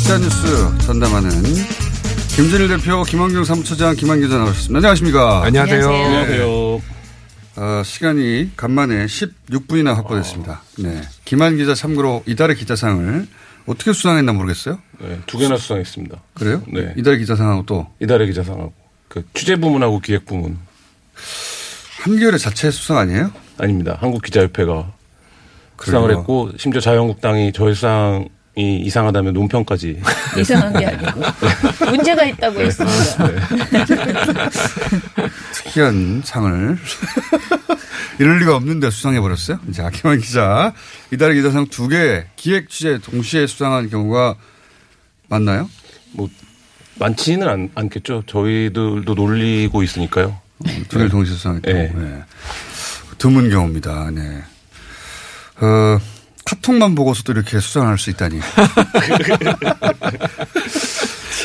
가짜 뉴스 전담하는 김준일 대표, 김원경 사무처장, 김한 기자 나오셨습니다. 안녕하십니까. 안녕하세요. 안녕하세요. 어, 시간이 간만에 16분이나 확보됐습니다. 네. 김한 기자 참고로 이달의 기자상을 어떻게 수상했나 모르겠어요. 네, 두 개나 수상했습니다. 그래요? 네. 이달의 기자상하고 또 이달의 기자상하고 그 취재 부문하고 기획 부문. 한겨레 자체 수상 아니에요? 아닙니다. 한국 기자협회가 수상을 그래요? 했고 심지어 자유한국당이 저희 수상이 이상하다면 논평까지 이상한 게 아니고 문제가 있다고 했습니다. 특이한 상을 이럴 리가 없는데 수상해 버렸어요. 자, 김한 기자 이달의 기자상 두 개 기획 취재 동시에 수상한 경우가 많나요? 뭐 많지는 않, 않겠죠. 저희들도 놀리고 있으니까요. 두 개를 동시에 수상했다고. 네. 네. 드문 경우입니다. 네. 어, 카톡만 보고서도 이렇게 수상할 수 있다니.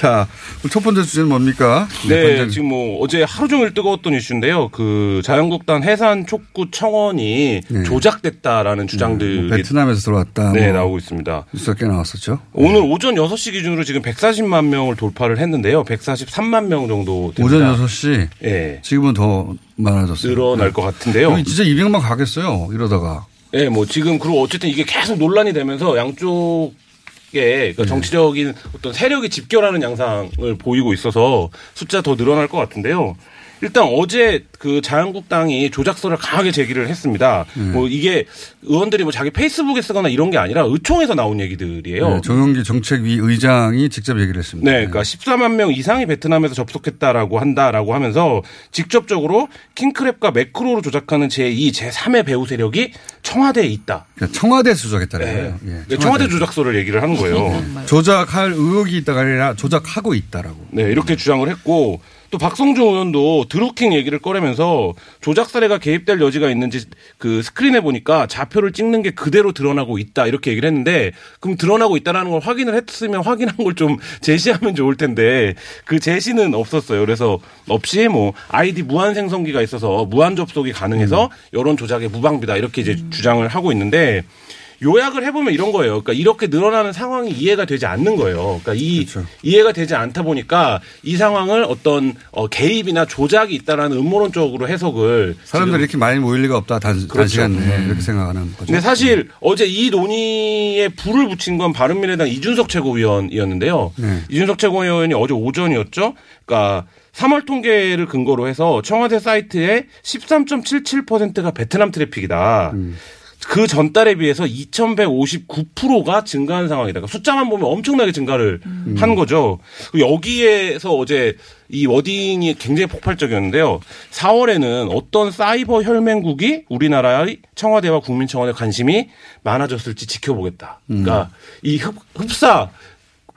자, 첫 번째 주제는 뭡니까? 네, 반장. 지금 뭐 어제 하루 종일 뜨거웠던 이슈인데요. 그 자유한국당 해산 촉구 청원이 네. 조작됐다라는 주장들이 뭐 베트남에서 들어왔다. 네, 뭐 나오고 있습니다. 뉴스가 꽤 나왔었죠. 오늘 오전 6시 기준으로 지금 140만 명을 돌파를 했는데요. 143만 명 정도 됩니다. 오전 6시. 예. 지금은 더 많아졌어요. 늘어날 것 같은데요. 진짜 200만 가겠어요. 이러다가. 예, 뭐 지금 그리고 어쨌든 이게 계속 논란이 되면서 양쪽에 네. 그 정치적인 어떤 세력이 집결하는 양상을 보이고 있어서 숫자 더 늘어날 것 같은데요. 일단 어제 그 자유한국당이 조작설을 강하게 제기를 했습니다. 음. 뭐 이게 의원들이 뭐 자기 페이스북에 쓰거나 이런 게 아니라 의총에서 나온 얘기들이에요. 네, 조영기 정책위 의장이 직접 얘기를 했습니다. 네, 그러니까 14만 명 이상이 베트남에서 접속했다라고 한다라고 하면서 직접적으로 킹크랩과 매크로로 조작하는 제2, 제3의 배후 세력이 청와대에 있다. 그러니까 청와대 조작했다는 네. 거예요. 예, 네, 청와대 조작설을 얘기를 하는 거예요. 조작할 의혹이 있다가 아니라 조작하고 있다라고. 네, 이렇게 주장을 했고 또 박성중 의원도 드루킹 얘기를 꺼내면서 조작 사례가 개입될 여지가 있는지 그 스크린에 보니까 좌표를 찍는 게 그대로 드러나고 있다 이렇게 얘기를 했는데 그럼 드러나고 있다라는 걸 확인을 했으면 확인한 걸 좀 제시하면 좋을 텐데 그 제시는 없었어요. 그래서 없이 뭐 아이디 무한 생성기가 있어서 무한 접속이 가능해서 여론 조작에 무방비다 이렇게 이제 주장을 하고 있는데 요약을 해보면 이런 거예요. 그러니까 이렇게 늘어나는 상황이 이해가 되지 않는 거예요. 그러니까 이 이해가 되지 않다 보니까 이 상황을 어떤 어, 개입이나 조작이 있다라는 음모론적으로 해석을 사람들이 이렇게 많이 모일 리가 없다. 단, 그렇죠. 단시간 내에 음. 이렇게 생각하는 거죠. 근데 사실 어제 이 논의에 불을 붙인 건 바른미래당 이준석 최고위원이었는데요. 네. 이준석 최고위원이 어제 오전이었죠. 그러니까 3월 통계를 근거로 해서 청와대 사이트에 13.77%가 베트남 트래픽이다. 음. 그 전달에 비해서 2,159%가 증가한 상황이다. 그러니까 숫자만 보면 엄청나게 증가를 한 거죠. 그리고 여기에서 어제 이 워딩이 굉장히 폭발적이었는데요. 4월에는 어떤 사이버 혈맹국이 우리나라의 청와대와 국민청원에 관심이 많아졌을지 지켜보겠다. 그러니까 이 흡, 흡사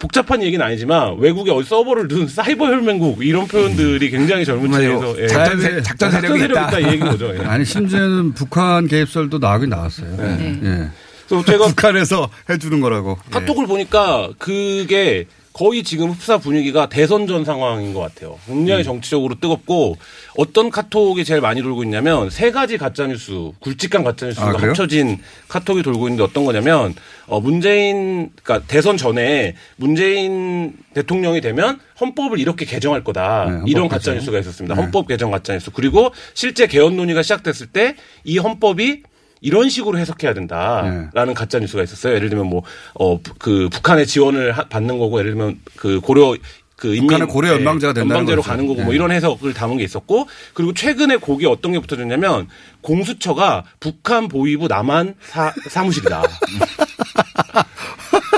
복잡한 얘기는 아니지만 외국에 어디 서버를 둔 사이버 혈맹국 이런 표현들이 굉장히 젊은 층에서 예. 작전 세- 작전 세력이 있다. 이 얘기인 거죠. 예. 아니 심지어는 북한 개입설도 나오긴 나왔어요. 네. 예. 그래서 제가 북한에서 해주는 거라고. 카톡을 보니까 그게 거의 지금 흡사 분위기가 대선 전 상황인 것 같아요. 굉장히 음. 정치적으로 뜨겁고 어떤 카톡이 제일 많이 돌고 있냐면 세 가지 가짜 뉴스, 굵직한 가짜 뉴스가 아? 합쳐진 카톡이 돌고 있는데 어떤 거냐면 어 문재인 그러니까 대선 전에 문재인 대통령이 되면 헌법을 이렇게 개정할 거다. 네, 이런 가짜. 뉴스가 있었습니다. 네. 헌법 개정 가짜 뉴스. 그리고 실제 개헌 논의가 시작됐을 때 이 헌법이 이런 식으로 해석해야 된다라는 가짜 뉴스가 있었어요. 예를 들면 뭐어그 북한의 지원을 하- 받는 거고 예를 들면 그 고려 그 북한은 고려 연방제가 된다는 연방제로 거죠. 가는 거고 뭐 네. 이런 해석을 담은 게 있었고 그리고 최근에 거기에 어떤 게 붙어졌냐면 공수처가 북한 보위부 남한 사, 사무실이다.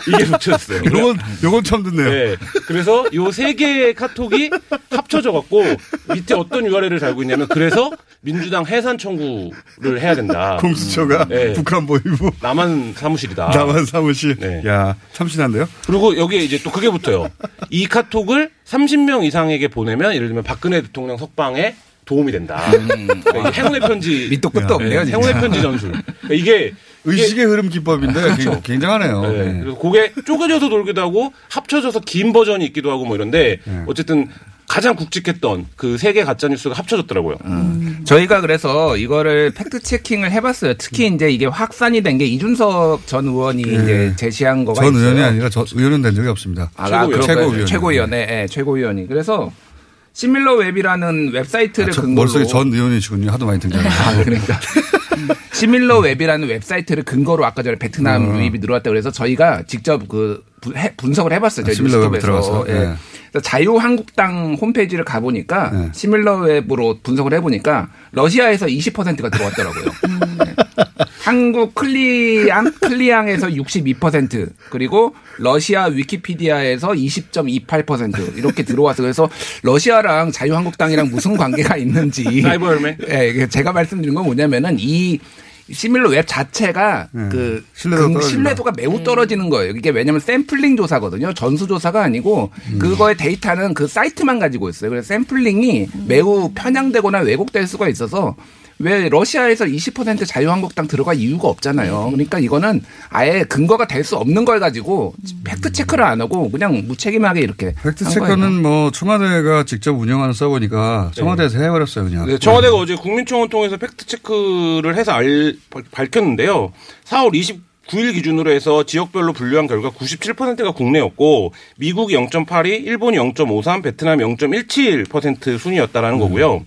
이게 붙여졌어요. 요건 요건 처음 듣네요. 네. 그래서 요 세 개의 카톡이 합쳐져 갖고 밑에 어떤 URL을 달고 있냐면 그래서 민주당 해산 청구를 해야 된다. 공수처가 네. 북한 보이부 남한 사무실이다. 남한 사무실. 네. 야 참신한데요? 그리고 여기에 이제 또 그게 붙어요. 이 카톡을 30명 이상에게 보내면 예를 들면 박근혜 대통령 석방에 도움이 된다. 그러니까 이게 행운의 편지. 밑도 끝도 없네요, 진짜. 행운의 편지 전술. 그러니까 이게 의식의 흐름 기법인데 그렇죠. 굉장하네요. 네. 네. 그래서 그게 쪼개져서 돌기도 하고 합쳐져서 긴 버전이 있기도 하고 뭐 이런데 네. 어쨌든 가장 굵직했던 그 세 개 가짜 뉴스가 합쳐졌더라고요. 저희가 그래서 이거를 fact checking을 해봤어요. 특히 이제 이게 확산이 된 게 이준석 전 의원이 이제 제시한 거가 전 있어요. 의원이 아니라 저 의원은 된 적이 없습니다. 아, 최고위원. 최고위원. 최고위원. 네, 네, 최고위원이. 그래서 SimilarWeb이라는 웹사이트를 아, 저- 근거로 머릿속에 전 의원이시군요. 하도 많이 등장해요. 아, 그러니까. SimilarWeb이라는 웹사이트를 근거로 아까 전에 베트남 어. 유입이 들어왔다 그래서 저희가 직접 그 분- 분석을 해봤어요. 저희 아, SimilarWeb에 뉴스톱에서. 들어가서? 예. 네. 자유한국당 홈페이지를 가보니까 네. SimilarWeb으로 분석을 해보니까 러시아에서 20%가 들어왔더라고요. 네. 한국 클리앙 클리앙에서 62% 그리고 러시아 위키피디아에서 20.28% 이렇게 들어와서 그래서 러시아랑 자유한국당이랑 무슨 관계가 있는지 사이버 혈맹? 예, 제가 말씀드린 건 뭐냐면은 이 SimilarWeb 자체가 그 신뢰도가 그 떨어진다. 신뢰도가 매우 떨어지는 거예요. 이게 왜냐면 샘플링 조사거든요. 전수 조사가 아니고 그거의 데이터는 그 사이트만 가지고 있어요. 그래서 샘플링이 매우 편향되거나 왜곡될 수가 있어서 왜 러시아에서 20% 자유한국당 들어갈 이유가 없잖아요. 그러니까 이거는 아예 근거가 될 수 없는 걸 가지고 팩트 체크를 안 하고 그냥 무책임하게 이렇게 팩트 한 체크는. 뭐 청와대가 직접 운영하는 서버니까 청와대에서 해버렸어요 그냥. 네, 청와대가 어제 국민청원 통해서 팩트 체크를 해서 알, 밝- 밝혔는데요. 4월 29일 기준으로 해서 지역별로 분류한 결과 97%가 국내였고 미국이 0.82, 일본이 0.53, 베트남이 0.17% 순이었다라는 거고요.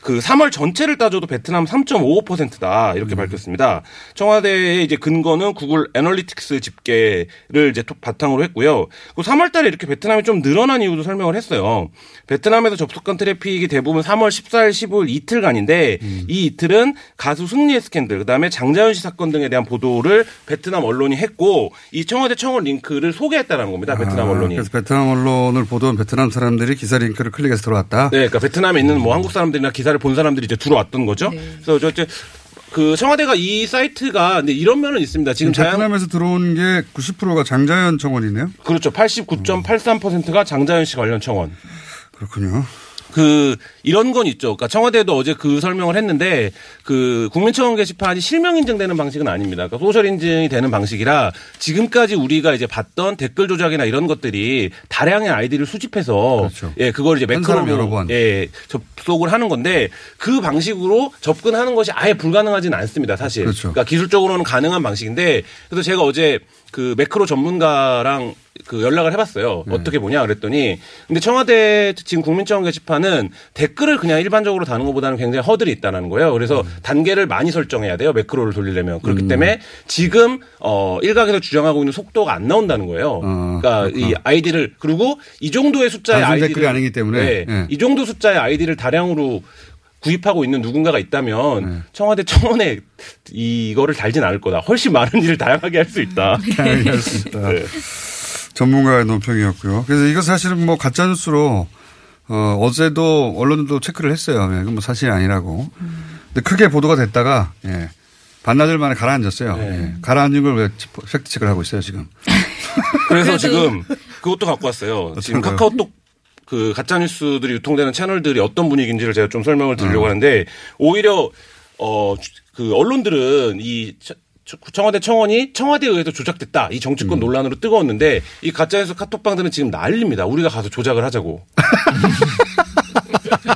그 3월 전체를 따져도 베트남 3.55%다 이렇게 밝혔습니다. 청와대의 이제 근거는 Google Analytics 집계를 이제 토- 바탕으로 했고요. 그 3월달에 이렇게 베트남이 좀 늘어난 이유도 설명을 했어요. 베트남에서 접속한 트래픽이 대부분 3월 14일, 15일 이틀간인데 이 이틀은 가수 승리의 스캔들, 그다음에 장자연 씨 사건 등에 대한 보도를 베트남 언론이 했고 이 청와대 청원 링크를 소개했다는 겁니다. 베트남 아, 언론이. 그래서 베트남 언론을 보던 베트남 사람들이 기사 링크를 클릭해서 들어왔다. 네, 그러니까 베트남에 있는 뭐 한국 사람들이나 기사를 본 사람들이 이제 들어왔던 거죠. 그래서 저 이제 그 청와대가 이 사이트가 근데 이런 면은 있습니다. 지금 자연 베트남에서 들어온 게 90%가 장자연 청원이네요. 그렇죠. 89.83%가 장자연 씨 관련 청원. 그렇군요. 그 이런 건 있죠. 그러니까 청와대도 어제 그 설명을 했는데 그 국민청원 게시판이 실명 인증되는 방식은 아닙니다. 그러니까 소셜 인증이 되는 방식이라 지금까지 우리가 이제 봤던 댓글 조작이나 이런 것들이 다량의 아이디를 수집해서 예 그걸 이제 한 사람 여러 번. 예 접속을 하는 건데 그 방식으로 접근하는 것이 아예 불가능하지는 않습니다. 사실. 그렇죠. 그러니까 기술적으로는 가능한 방식인데 그래서 제가 어제 그 매크로 전문가랑 그 연락을 해봤어요. 네. 어떻게 보냐 그랬더니 근데 청와대 지금 국민청원 게시판은 댓글을 그냥 일반적으로 다는 것보다는 굉장히 허들이 있다는 거예요. 그래서 음. 단계를 많이 설정해야 돼요. 매크로를 돌리려면 그렇기 때문에 지금 어 일각에서 주장하고 있는 속도가 안 나온다는 거예요. 그러니까 이 아이디를 그리고 이 정도의 숫자의 단순 아이디를 댓글이 아니기 때문에. 네, 예. 이 정도 숫자의 아이디를 다량으로 구입하고 있는 누군가가 있다면 네. 청와대 청원에 이거를 달진 않을 거다. 훨씬 많은 일을 다양하게 할 수 있다. 다양하게 할 수 있다. 네. 전문가의 논평이었고요. 그래서 이거 사실은 뭐 가짜뉴스로 어, 어제도 언론도 체크를 했어요. 예, 이건 뭐 사실이 아니라고. 근데 크게 보도가 됐다가 예, 반나절 만에 가라앉았어요. 네. 예, 가라앉은 걸 왜 팩트 체크를 하고 있어요 지금. 그래서 지금 그것도 갖고 왔어요. 지금? 카카오톡 그 가짜 뉴스들이 유통되는 채널들이 어떤 분위기인지를 제가 좀 설명을 드리려고 어. 하는데 오히려 어 그 언론들은 이 차- 청와대 청원이 청와대에 의해서 조작됐다. 이 정치권 논란으로 뜨거웠는데 이 가짜뉴스 카톡방들은 지금 난립니다. 우리가 가서 조작을 하자고.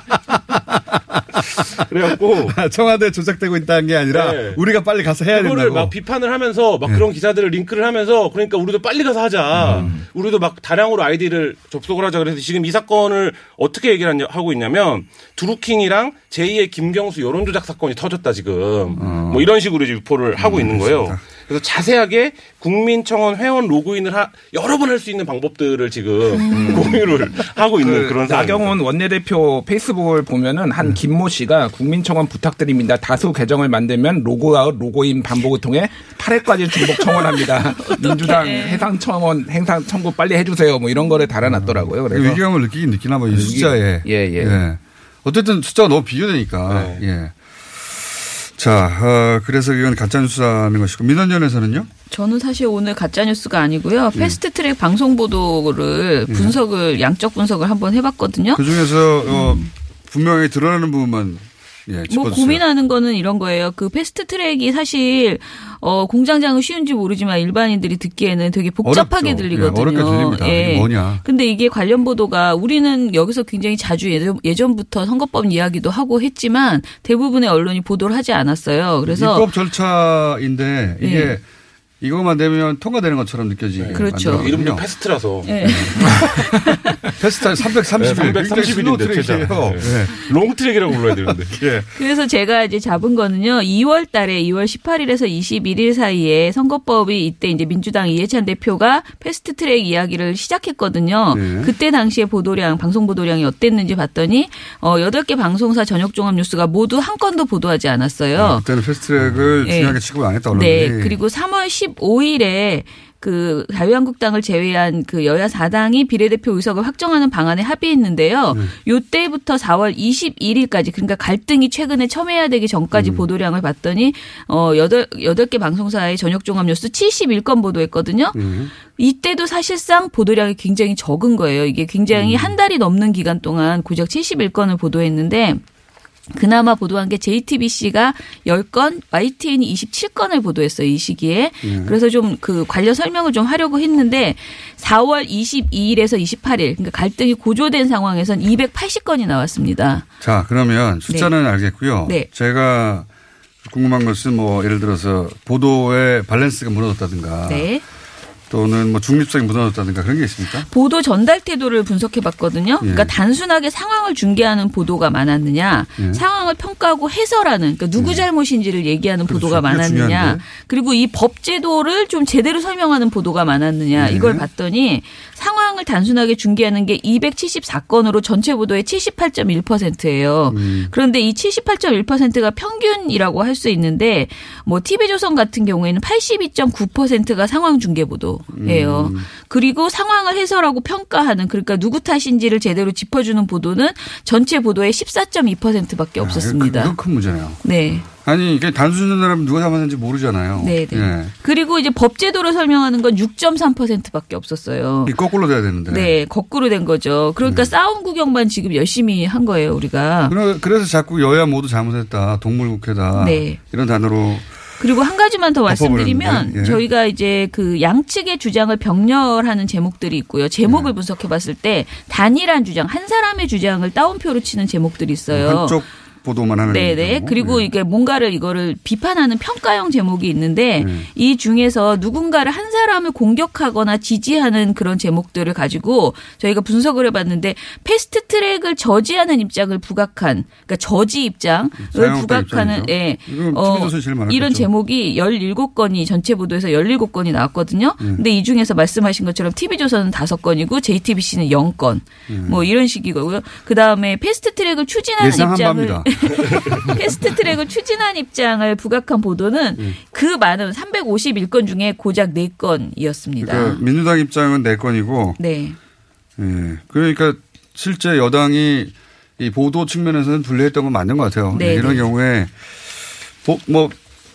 그래갖고 청와대 조작되고 있다는 게 아니라 네. 우리가 빨리 가서 해야 그거를 된다고. 막 비판을 하면서 막 그런 기사들을 링크를 하면서 그러니까 우리도 빨리 가서 하자. 우리도 막 다량으로 아이디를 접속을 하자. 그래서 지금 이 사건을 어떻게 얘기를 하고 있냐면 드루킹이랑 제2의 김경수 여론조작 사건이 터졌다 지금. 뭐 이런 식으로 이제 유포를 하고 있는 거예요. 그래서 자세하게 국민청원 회원 로그인을 하- 여러 번 할 수 있는 방법들을 지금 공유를 하고 있는 그 그런 상황입니다. 나경원 원내대표 페이스북을 보면은 한 김모 씨가 국민청원 부탁드립니다. 다수 계정을 만들면 로그아웃, 로그인 반복을 통해 8회까지 중복 청원합니다. 민주당 해상 청원 행상 청구 빨리 해주세요. 뭐 이런 거를 달아놨더라고요. 그래서 위기감을 느끼긴 느끼나 뭐이 숫자에. 예, 예. 어쨌든 숫자가 너무 비교되니까. 예. 자, 어, 그래서 이건 가짜뉴스라는 것이고 민원연에서는요? 저는 사실 오늘 가짜 뉴스가 아니고요. 패스트 트랙 방송 보도를 분석을 양적 분석을 한번 해봤거든요. 그 중에서 어, 분명히 드러나는 부분만 예, 뭐. 고민하는 거는 이런 거예요. 그 패스트 트랙이 사실 어 공장장은 쉬운지 모르지만 일반인들이 듣기에는 되게 복잡하게 어렵죠. 들리거든요. 예, 어렵게 들립니다. 이게 뭐냐. 근데 이게 관련 보도가 우리는 여기서 굉장히 자주 예전, 예전부터 선거법 이야기도 하고 했지만 대부분의 언론이 보도를 하지 않았어요. 그래서 입법 절차인데 이게 예. 이거만 되면 통과되는 것처럼 느껴지게 그렇죠. 만들었거든요. 이름도 패스트라서. 예. 패스트 330일. 네, 330일인데 최장. 트랙이에요. 네. long track이라고 불러야 되는데. 예. 그래서 제가 이제 잡은 거는요, 2월 달에 2월 18일에서 21일 사이에 선거법이 이때 이제 민주당 이해찬 대표가 패스트 트랙 이야기를 시작했거든요. 네. 그때 당시에 보도량, 방송 보도량이 어땠는지 봤더니, 어, 8개 방송사 저녁 종합 뉴스가 모두 한 건도 보도하지 않았어요. 아, 그때는 패스트트랙을 예. 중요하게 취급을 안 했다 언론들이. 네. 그리고 3월 15일에 그 자유한국당을 제외한 그 여야 4당이 비례대표 의석을 확정하는 방안에 합의했는데요. 요때부터 4월 21일까지 그러니까 갈등이 최근에 첨예화 되기 전까지 보도량을 봤더니 어 8, 8개 방송사의 저녁 종합 뉴스 71건 보도했거든요. 이때도 사실상 보도량이 굉장히 적은 거예요. 이게 굉장히 한 달이 넘는 기간 동안 고작 71건을 보도했는데 그나마 보도한 게 JTBC가 10건, YTN이 27건을 보도했어요, 이 시기에. 예. 그래서 좀 그 관련 설명을 좀 하려고 했는데 4월 22일에서 28일, 그러니까 갈등이 고조된 상황에선 280건이 나왔습니다. 자, 그러면 숫자는 알겠고요. 네. 제가 궁금한 것은 뭐 예를 들어서 보도의 밸런스가 무너졌다든가 네. 또는 뭐 중립성이 무너졌다든가 그런 게 있습니까? 보도 전달 태도를 분석해 봤거든요. 예. 그러니까 단순하게 상황을 중계하는 보도가 많았느냐, 예. 상황을 평가하고 해설하는, 그러니까 누구 잘못인지를 얘기하는 보도가 그게 많았느냐, 중요한데. 그리고 이 법제도를 좀 제대로 설명하는 보도가 많았느냐, 예. 이걸 봤더니 상황을 단순하게 중계하는 게 274건으로 전체 보도의 78.1%예요. 음. 그런데 이 78.1%가 평균이라고 할 수 있는데 뭐 TV조선 같은 경우에는 82.9%가 상황 중계 보도 예요. 음. 그리고 상황을 해설하고 평가하는 그러니까 누구 탓인지를 제대로 짚어주는 보도는 전체 보도의 14.2%밖에 없었습니다. 그건 큰 문제네요. 네. 아니 이게 단순전화라면 누가 잡았는지 모르잖아요. 네, 네. 예. 그리고 이제 법제도를 설명하는 건 6.3%밖에 없었어요. 이 거꾸로 돼야 되는데. 네, 거꾸로 된 거죠. 그러니까 싸움 구경만 지금 열심히 한 거예요, 우리가. 그래- 그래서 자꾸 여야 모두 잘못했다, 동물국회다 네. 이런 단어로 그리고 한 가지만 더 덮어버렸는데, 말씀드리면 예. 저희가 이제 그 양측의 주장을 병렬하는 제목들이 있고요. 네. 제목을 분석해 봤을 때 단일한 주장, 한 사람의 주장을 따옴표로 치는 제목들이 있어요. 한쪽 보도만 하는 네네. 경우. 그리고 예. 이게 뭔가를 이거를 비판하는 평가형 제목이 있는데 네. 이 중에서 누군가를 한 사람을 공격하거나 지지하는 그런 제목들을 가지고 저희가 분석을 해봤는데 패스트 트랙을 저지하는 입장을 부각한 그러니까 저지 입장을 부각하는. 예. 제일 많았겠죠. 이런 제목이 17건이 전체 보도에서 17건이 나왔거든요. 음. 근데 이 중에서 말씀하신 것처럼 TV조선은 5건이고 JTBC는 0건. 뭐 이런 식이고요. 그 다음에 패스트 트랙을 추진하는 입장을. 패스트 트랙을 추진한 입장을 부각한 보도는 음. 그 많은 351건 중에 고작 4건이었습니다. 그러니까 민주당 입장은 네 건이고, 네. 예. 그러니까 실제 여당이 이 보도 측면에서는 불리했던 건 맞는 것 같아요. 네, 이런 네. 경우에 보- 뭐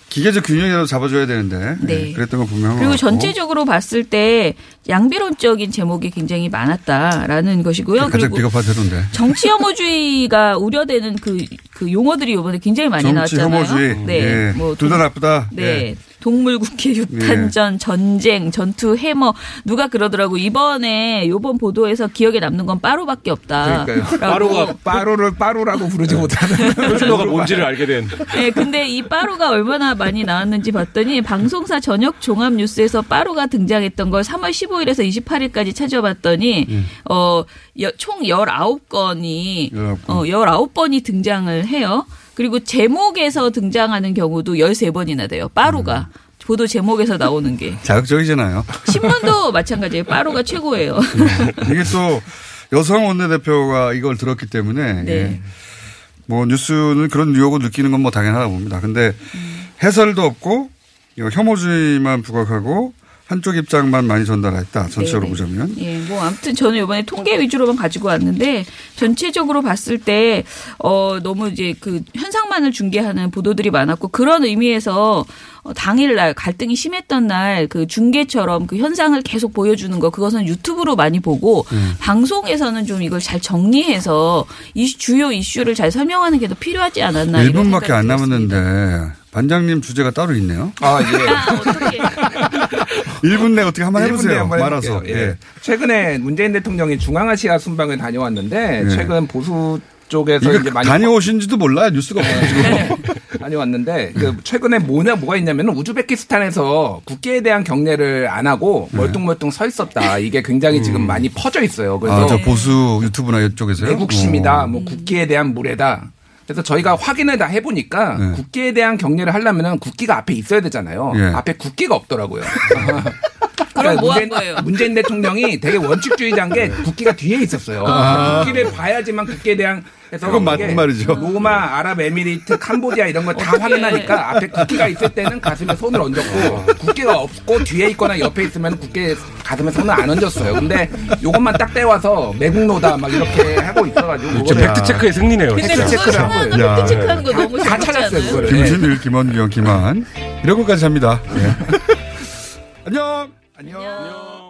기계적 균형이라도 잡아줘야 되는데 네. 예, 그랬던 건 분명한 것 그리고. 전체적으로 봤을 때 양비론적인 제목이 굉장히 많았다라는 것이고요. 가장 그리고 비겁한 태도인데. 정치 혐오주의가 우려되는 그, 그 용어들이 이번에 굉장히 많이 정치 나왔잖아요. 혐오주의. 네. 예. 뭐 둘다 동- 나쁘다. 네. 예. 동물국회 유탄전, 전쟁, 전투, 해머 누가 그러더라고 이번에 요번 보도에서 기억에 남는 건 빠로밖에 없다. 그러니까요. 라고. 빠로를 빠로라고 부르지 못하는. 표준어가 뭔지를 알게 된. 네, 근데 이 빠로가 얼마나 많이 나왔는지 봤더니 방송사 저녁 종합 뉴스에서 빠로가 등장했던 걸 3월 15일에서 28일까지 찾아봤더니 어, 여- 총 19건이 어, 19번이 등장을 해요. 그리고 제목에서 등장하는 경우도 13번이나 돼요. 빠로가. 보도 제목에서 나오는 게. 자극적이잖아요. 신문도 마찬가지예요. 빠로가 최고예요. 이게 또 여성 원내대표가 이걸 들었기 때문에 네. 예. 뭐 뉴스는 그런 유혹을 느끼는 건 뭐 당연하다 봅니다. 근데 해설도 없고 혐오주의만 부각하고 한쪽 입장만 많이 전달했다. 전체적으로 네네. 보자면. 예, 뭐 아무튼 저는 이번에 통계 위주로만 가지고 왔는데 전체적으로 봤을 때 어, 너무 이제 그 현상만을 중계하는 보도들이 많았고 그런 의미에서 어, 당일날 갈등이 심했던 날 그 중계처럼 그 현상을 계속 보여주는 거 그것은 유튜브로 많이 보고 음. 방송에서는 좀 이걸 잘 정리해서 이 주요 이슈를 잘 설명하는 게 더 필요하지 않았나 이런 1분밖에 안 남았는데 반장님 주제가 따로 있네요. 아, 예. 1분 내 어떻게 한번 1분 내에 해보세요. 한번 말아서. 예. 예. 최근에 문재인 대통령이 중앙아시아 순방을 다녀왔는데 예. 최근 보수 쪽에서 이제 많이 다녀오신지도 몰라요. 뉴스가 없어가지고. 다녀왔는데 그 최근에 뭐냐 뭐가 있냐면 우즈베키스탄에서 국기에 대한 경례를 안 하고 멀뚱멀뚱 서 있었다. 이게 굉장히 지금 많이 퍼져 있어요. 그래서 아, 저 보수 유튜브나 이쪽에서요? 애국심이다. 어. 뭐 국기에 대한 무례다. 그래서 저희가 확인을 다 해보니까 네. 국기에 대한 경례를 하려면 국기가 앞에 있어야 되잖아요. 예. 앞에 국기가 없더라고요. 그럼 뭐한 문재인, 거예요? 문재인 대통령이 되게 원칙주의자인 게 국기가 뒤에 있었어요. 아. 국기를 봐야지만 국기에 대한 그건 맞는 말이죠. 로마, 아랍에미리트, 캄보디아 이런 거 다 확인하니까 앞에 국기가 있을 때는 가슴에 손을 얹었고 국기가 없고 뒤에 있거나 옆에 있으면 국기에 가슴에 손을 안 얹었어요. 근데 요것만 딱 떼와서 매국노다 막 이렇게 하고 있어가지고 진짜 팩트 체크의 승리네요. 근데 진짜. 그걸 생각하는 야. 팩트 체크하는 거 너무 다 찾았어요? 그거를. 김준일, 김언경, 김완. 이런 것까지 합니다. 예. 안녕. 안녕.